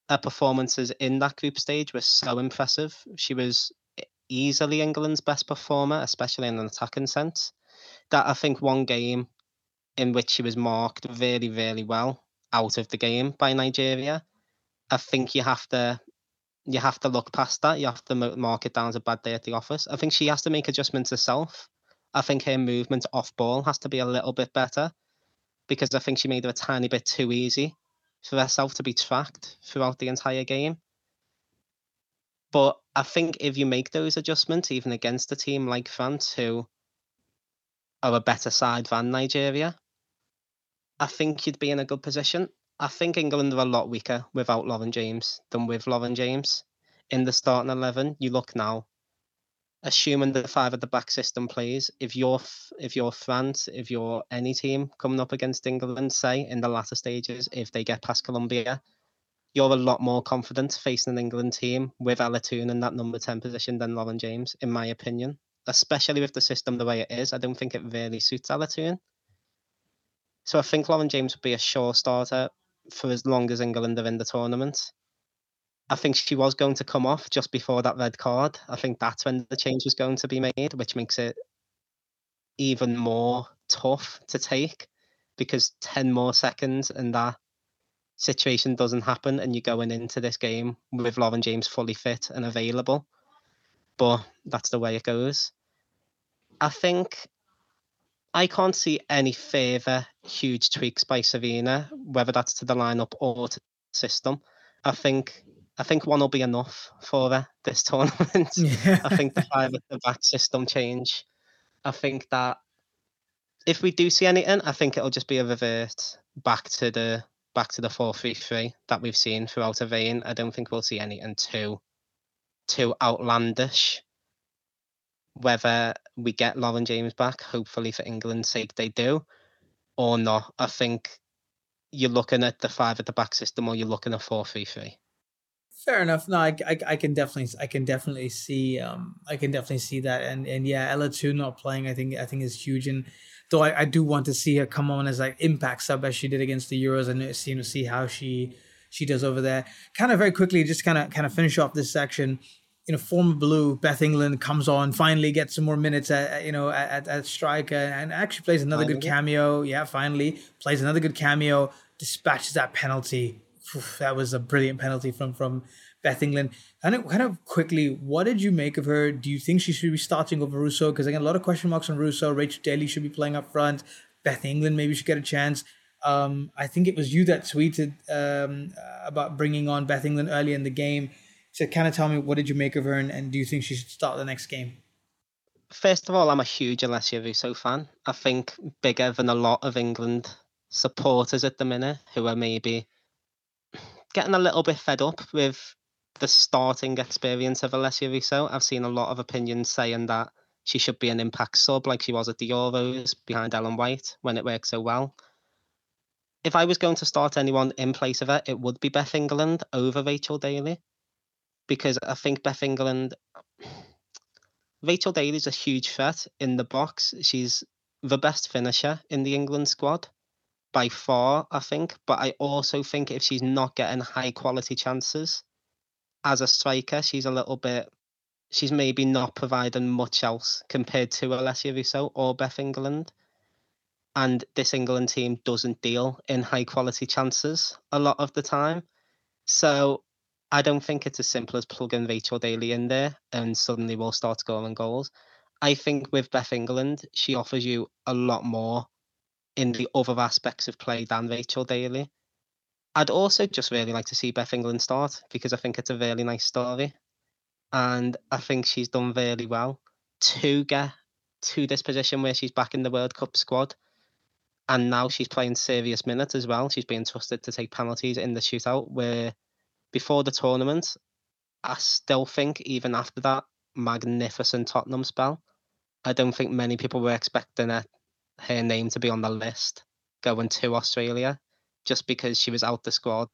her performances in that group stage were so impressive. She was easily England's best performer, especially in an attacking sense. That I think one game in which he was marked very, very well out of the game by Nigeria. I think you have to you have to look past that. You have to mark it down as a bad day at the office. I think she has to make adjustments herself. I think her movement off ball has to be a little bit better because I think she made it a tiny bit too easy for herself to be tracked throughout the entire game. But I think if you make those adjustments, even against a team like France, who are a better side than Nigeria, I think you'd be in a good position. I think England are a lot weaker without Lauren James than with Lauren James. In the starting 11, you look now, assuming the five at the back system plays, if you're, if you're France, if you're any team coming up against England, say in the latter stages, if they get past Colombia, you're a lot more confident facing an England team with Ella Toone in that number 10 position than Lauren James, in my opinion. Especially with the system the way it is, I don't think it really suits Ella So I think Lauren James would be a sure starter for as long as England are in the tournament. I think she was going to come off just before that red card. I think that's when the change was going to be made, which makes it even more tough to take because 10 more seconds and that situation doesn't happen and you're going into this game with Lauren James fully fit and available. But that's the way it goes. I think I can't see any further huge tweaks by Sarina, whether that's to the lineup or to the system. I think I think one will be enough for her this tournament. Yeah. I think the five at the back system change. I think that if we do see anything, I think it'll just be a revert back to the back to the four three three that we've seen throughout a vein. I don't think we'll see anything too too outlandish whether we get Lauren James back, hopefully for England's sake they do, or not. I think you're looking at the five at the back system or you're looking at four three three. Fair enough. No, I, I, I, can definitely I can definitely see um I can definitely see that and and yeah Ella Toone not playing I think I think is huge and Though I, I do want to see her come on as like impact sub as she did against the Euros and you know see how she she does over there. Kind of very quickly, just kind of kind of finish off this section. You know, former blue Beth England comes on, finally gets some more minutes at you know at, at striker and actually plays another finally. good cameo. Yeah, finally plays another good cameo, dispatches that penalty. Oof, that was a brilliant penalty from from Beth England. Kind of, kind of quickly, what did you make of her? Do you think she should be starting over Russo? Because again, a lot of question marks on Russo. Rachel Daly should be playing up front. Beth England maybe should get a chance. Um, I think it was you that tweeted um, about bringing on Beth England early in the game. So kind of tell me what did you make of her, and, and do you think she should start the next game? First of all, I'm a huge Alessia Russo fan. I think bigger than a lot of England supporters at the minute who are maybe getting a little bit fed up with the starting experience of Alessia Russo. I've seen a lot of opinions saying that she should be an impact sub like she was at the Euros behind Ellen White when it worked so well. If I was going to start anyone in place of her, it would be Beth England over Rachel Daly. Because I think Beth England Rachel Daly is a huge threat in the box. She's the best finisher in the England squad by far, I think. But I also think if she's not getting high quality chances, as a striker, she's a little bit. She's maybe not providing much else compared to Alessia Russo or Beth England. And this England team doesn't deal in high quality chances a lot of the time. So I don't think it's as simple as plugging Rachel Daly in there and suddenly we'll start scoring goals. I think with Beth England, she offers you a lot more in the other aspects of play than Rachel Daly. I'd also just really like to see Beth England start because I think it's a really nice story. And I think she's done really well to get to this position where she's back in the World Cup squad. And now she's playing serious minutes as well. She's being trusted to take penalties in the shootout. Where before the tournament, I still think, even after that magnificent Tottenham spell, I don't think many people were expecting her, her name to be on the list going to Australia just because she was out the squad.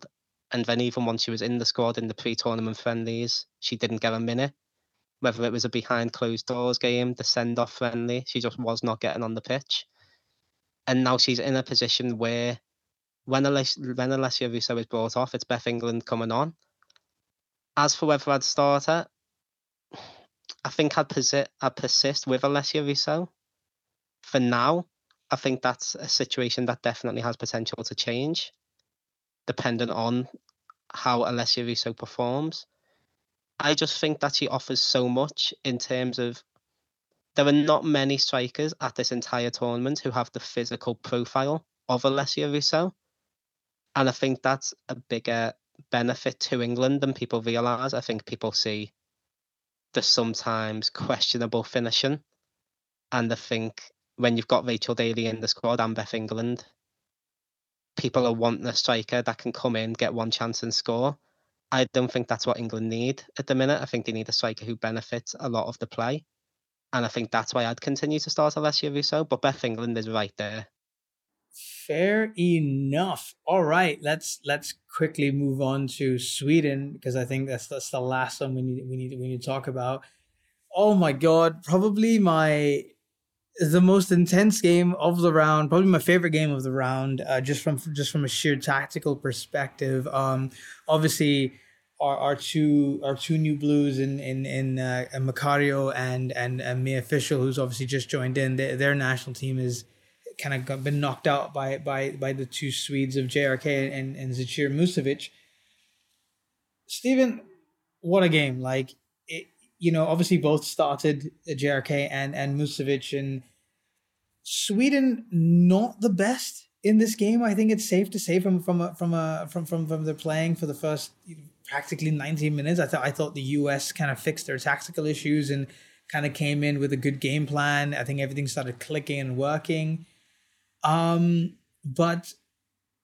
And then even once she was in the squad in the pre-tournament friendlies, she didn't get a minute. Whether it was a behind closed doors game, the send-off friendly, she just was not getting on the pitch. And now she's in a position where when Alessia, when Russo is brought off, it's Beth England coming on. As for whether I'd start her, I think I'd, persi- I'd persist with Alessia Russo for now I think that's a situation that definitely has potential to change, dependent on how Alessia Russo performs. I just think that she offers so much in terms of there are not many strikers at this entire tournament who have the physical profile of Alessia Russo. And I think that's a bigger benefit to England than people realise. I think people see the sometimes questionable finishing and I think when you've got Rachel Daly in the squad and Beth England, people are wanting a striker that can come in, get one chance and score. I don't think that's what England need at the minute. I think they need a striker who benefits a lot of the play. And I think that's why I'd continue to start Alessia Russo, but Beth England is right there. Fair enough. All right, let's let's quickly move on to Sweden because I think that's that's the last one we need we need we need to talk about. Oh my god, probably my the most intense game of the round, probably my favorite game of the round, uh, just from just from a sheer tactical perspective. Um, obviously, our, our two our two new blues in in in uh, Macario and and uh, Mia Fishel, who's obviously just joined in. Their national team is kind of been knocked out by by by the two Swedes of JRK and and Zecira Musovic. Stephen, what a game! Like it, you know, obviously both started JRK and and Musovic and Sweden not the best in this game. I think it's safe to say from from a, from a from from from the playing for the first practically 19 minutes. I thought I thought the US kind of fixed their tactical issues and kind of came in with a good game plan. I think everything started clicking and working. Um, but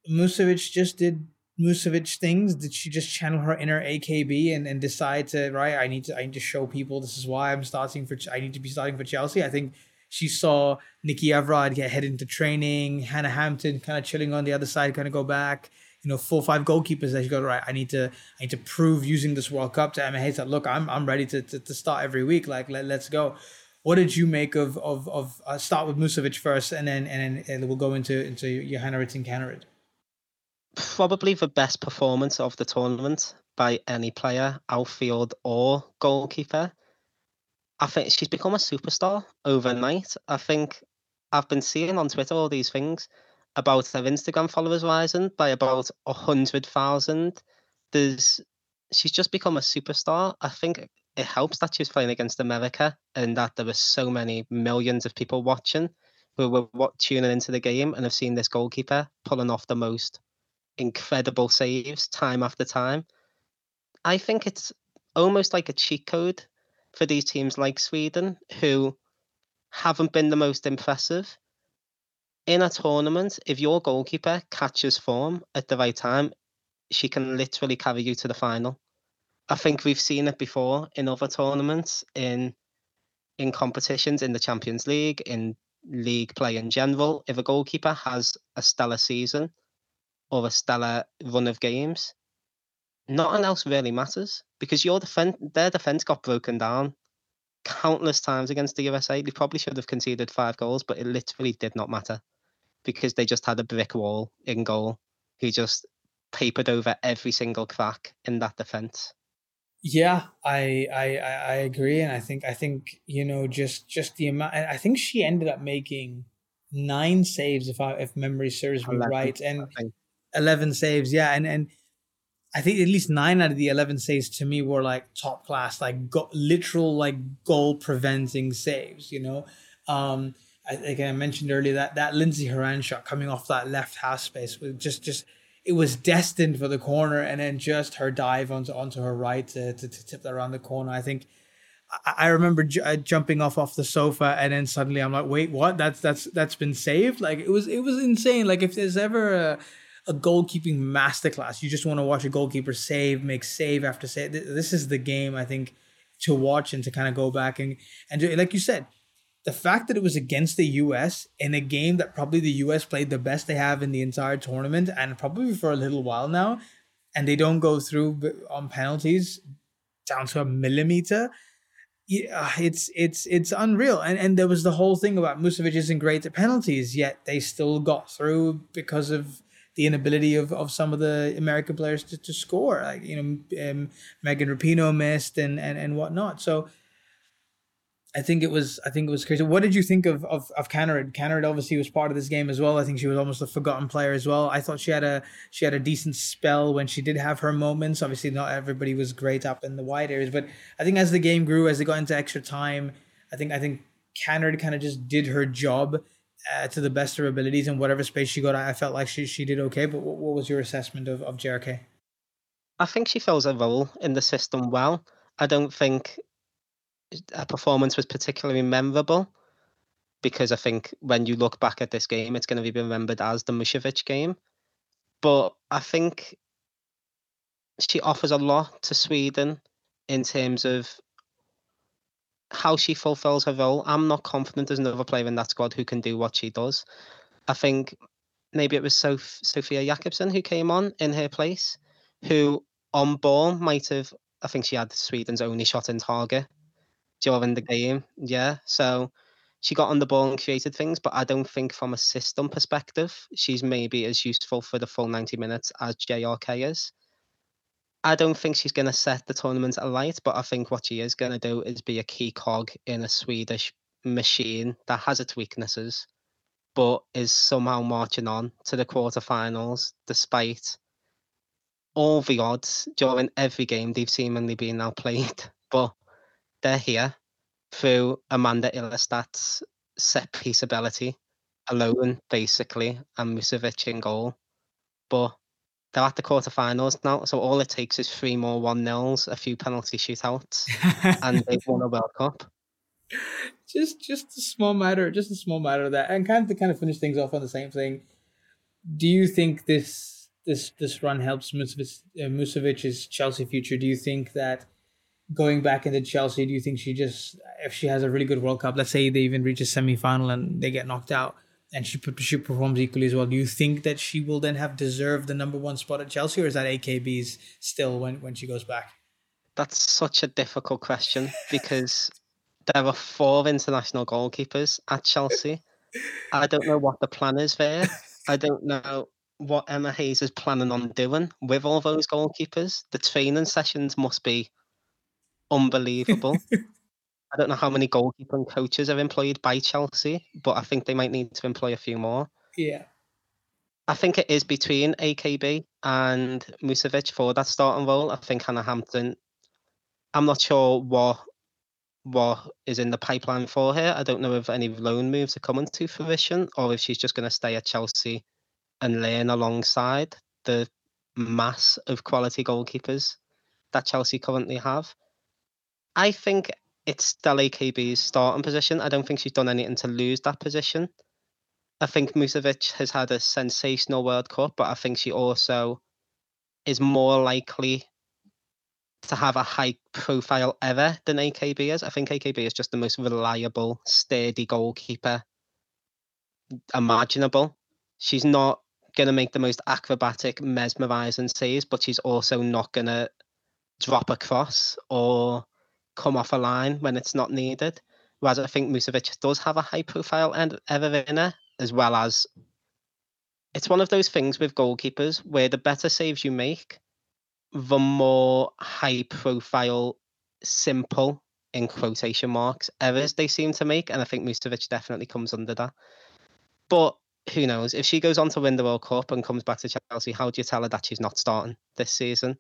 Musovic just did Musovic things? Did she just channel her inner AKB and, and decide to right? I need to I need to show people this is why I'm starting for I need to be starting for Chelsea. I think she saw Nikki Evrard get head into training, Hannah Hampton kind of chilling on the other side, kind of go back. You know, four five goalkeepers that she go right. I need to I need to prove using this World Cup to Emma Hayes that look I'm I'm ready to, to, to start every week. Like let, let's go. What did you make of of of uh, start with Musovic first, and then and then and we'll go into into Johanna Rytting Kaneryd. Probably the best performance of the tournament by any player, outfield or goalkeeper. I think she's become a superstar overnight. I think I've been seeing on Twitter all these things about her Instagram followers rising by about a hundred thousand. There's she's just become a superstar. I think it helps that she's playing against America and that there were so many millions of people watching who were what, tuning into the game and have seen this goalkeeper pulling off the most incredible saves time after time. I think it's almost like a cheat code for these teams like Sweden who haven't been the most impressive. In a tournament, if your goalkeeper catches form at the right time, she can literally carry you to the final. I think we've seen it before in other tournaments, in in competitions in the Champions League, in league play in general. If a goalkeeper has a stellar season or a stellar run of games, nothing else really matters because your defense, their defense got broken down countless times against the USA. They probably should have conceded five goals, but it literally did not matter because they just had a brick wall in goal who just papered over every single crack in that defense. Yeah, I, I I agree, and I think I think you know just just the amount. I think she ended up making nine saves if I if memory serves me 11, right, and eleven saves. Yeah, and and I think at least nine out of the eleven saves to me were like top class, like go, literal like goal preventing saves. You know, um, I think I mentioned earlier that that Lindsey Horan shot coming off that left half space was just just it was destined for the corner, and then just her dive onto onto her right to, to, to tip that around the corner. I think I, remember j- uh, jumping off off the sofa, and then suddenly I'm like, wait, what? That's that's that's been saved. Like it was it was insane. Like if there's ever a a goalkeeping masterclass, you just want to watch a goalkeeper save, make save after save. This is the game I think to watch and to kind of go back and and do, like you said the fact that it was against the US in a game that probably the US played the best they have in the entire tournament and probably for a little while now, and they don't go through on penalties down to a millimeter. Yeah, it's it's it's unreal. And and there was the whole thing about Musovic isn't great at penalties, yet they still got through because of the inability of, of some of the American players to, to score. Like, you know, um, Megan Rapinoe missed and, and, and whatnot. So I think it was I think it was crazy. What did you think of of of Kaneryd? Kaneryd obviously was part of this game as well. I think she was almost a forgotten player as well. I thought she had a she had a decent spell when she did have her moments. Obviously, not everybody was great up in the wide areas, but I think as the game grew, as they got into extra time, I think I think Kaneryd kind of just did her job uh, to the best of her abilities and whatever space she got. I felt like she she did okay. But what, what was your assessment of of JRK? I think she fills a role in the system well. I don't think her performance was particularly memorable because I think when you look back at this game, it's going to be remembered as the Musovic game. But I think she offers a lot to Sweden in terms of how she fulfills her role. I'm not confident there's another player in that squad who can do what she does. I think maybe it was Sof- Sofia Jakobsson who came on in her place, who on ball might have. I think she had Sweden's only shot in target during the game. Yeah, so she got on the ball and created things, but I don't think from a system perspective she's maybe as useful for the full 90 minutes as JRK is. I don't think she's going to set the tournament alight, but I think what she is going to do is be a key cog in a Swedish machine that has its weaknesses, but is somehow marching on to the quarterfinals despite all the odds during every game they've seemingly been outplayed. But they're here through Amanda Ilestedt's set piece ability alone, basically, and Musovic in goal. But they're at the quarterfinals now, so all it takes is three more one nils, a few penalty shootouts, and they've won a World Cup. Just, just a small matter, just a small matter of that, and kind of to kind of finish things off on the same thing. Do you think this this this run helps Musovic, uh, Musovic's Chelsea future? Do you think that going back into Chelsea, do you think she just, if she has a really good World Cup, let's say they even reach a semi final and they get knocked out, and she she performs equally as well, do you think that she will then have deserved the number one spot at Chelsea, or is that AKB's still when when she goes back? That's such a difficult question because there are four international goalkeepers at Chelsea. I don't know what the plan is there. I don't know what Emma Hayes is planning on doing with all those goalkeepers. The training sessions must be unbelievable. I don't know how many goalkeeping coaches are employed by Chelsea, but I think they might need to employ a few more. Yeah. I think it is between AKB and Musovic for that starting role. I think Hannah Hampton. I'm not sure what what is in the pipeline for her. I don't know if any loan moves are coming to fruition or if she's just going to stay at Chelsea and learn alongside the mass of quality goalkeepers that Chelsea currently have. I think it's still AKB's starting position. I don't think she's done anything to lose that position. I think Musovic has had a sensational World Cup, but I think she also is more likely to have a high profile ever than AKB is. I think AKB is just the most reliable, steady goalkeeper imaginable. She's not going to make the most acrobatic, mesmerizing saves, but she's also not going to drop a cross or come off a line when it's not needed. Whereas I think Musovic does have a high profile and ever in her, as well as it's one of those things with goalkeepers where the better saves you make, the more high profile, simple in quotation marks errors they seem to make. And I think Musovic definitely comes under that. But who knows? If she goes on to win the World Cup and comes back to Chelsea, how do you tell her that she's not starting this season?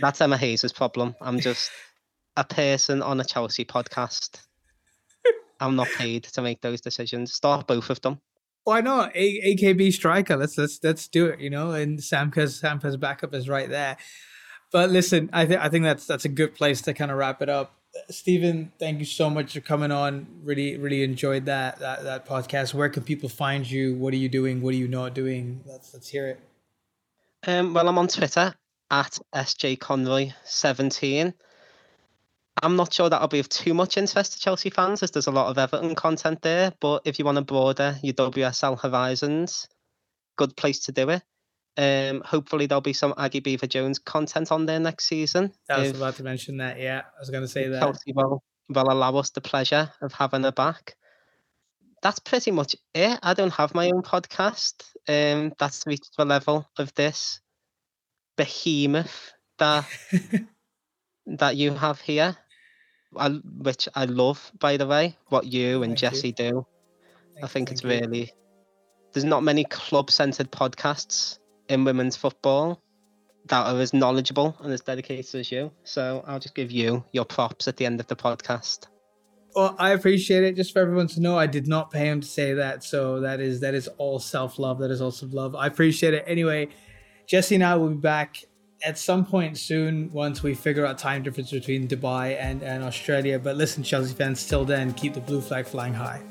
That's Emma Hayes' problem. I'm just a person on a Chelsea podcast. I'm not paid to make those decisions. Start both of them. Why not? A- AKB striker. Let's let's let's do it. You know, and Sam Kerr's Samka's backup is right there. But listen, I think I think that's that's a good place to kind of wrap it up. Stephen, thank you so much for coming on. Really, really enjoyed that that that podcast. Where can people find you? What are you doing? What are you not doing? Let's let's hear it. Um, well, I'm on Twitter at sjconroy17. I'm not sure that'll be of too much interest to Chelsea fans, as there's a lot of Everton content there. But if you want to broaden your WSL horizons, good place to do it. Um, hopefully there'll be some Aggie Beever Jones content on there next season. I was about to mention that. Yeah, I was going to say that. Chelsea will, will allow us the pleasure of having her back. That's pretty much it. I don't have my own podcast. Um, that's reached the level of this behemoth that that you have here. I, which I love, by the way, what you and Thank Jessy you. do. Thank I think you, it's really there's not many club centered podcasts in women's football that are as knowledgeable and as dedicated as you. So I'll just give you your props at the end of the podcast. Well, I appreciate it. Just for everyone to know, I did not pay him to say that, so that is that is all self love. That is all self love. I appreciate it. Anyway, Jessy and I will be back at some point soon once we figure out time difference between Dubai and and Australia. But listen, Chelsea fans, till then, keep the blue flag flying high.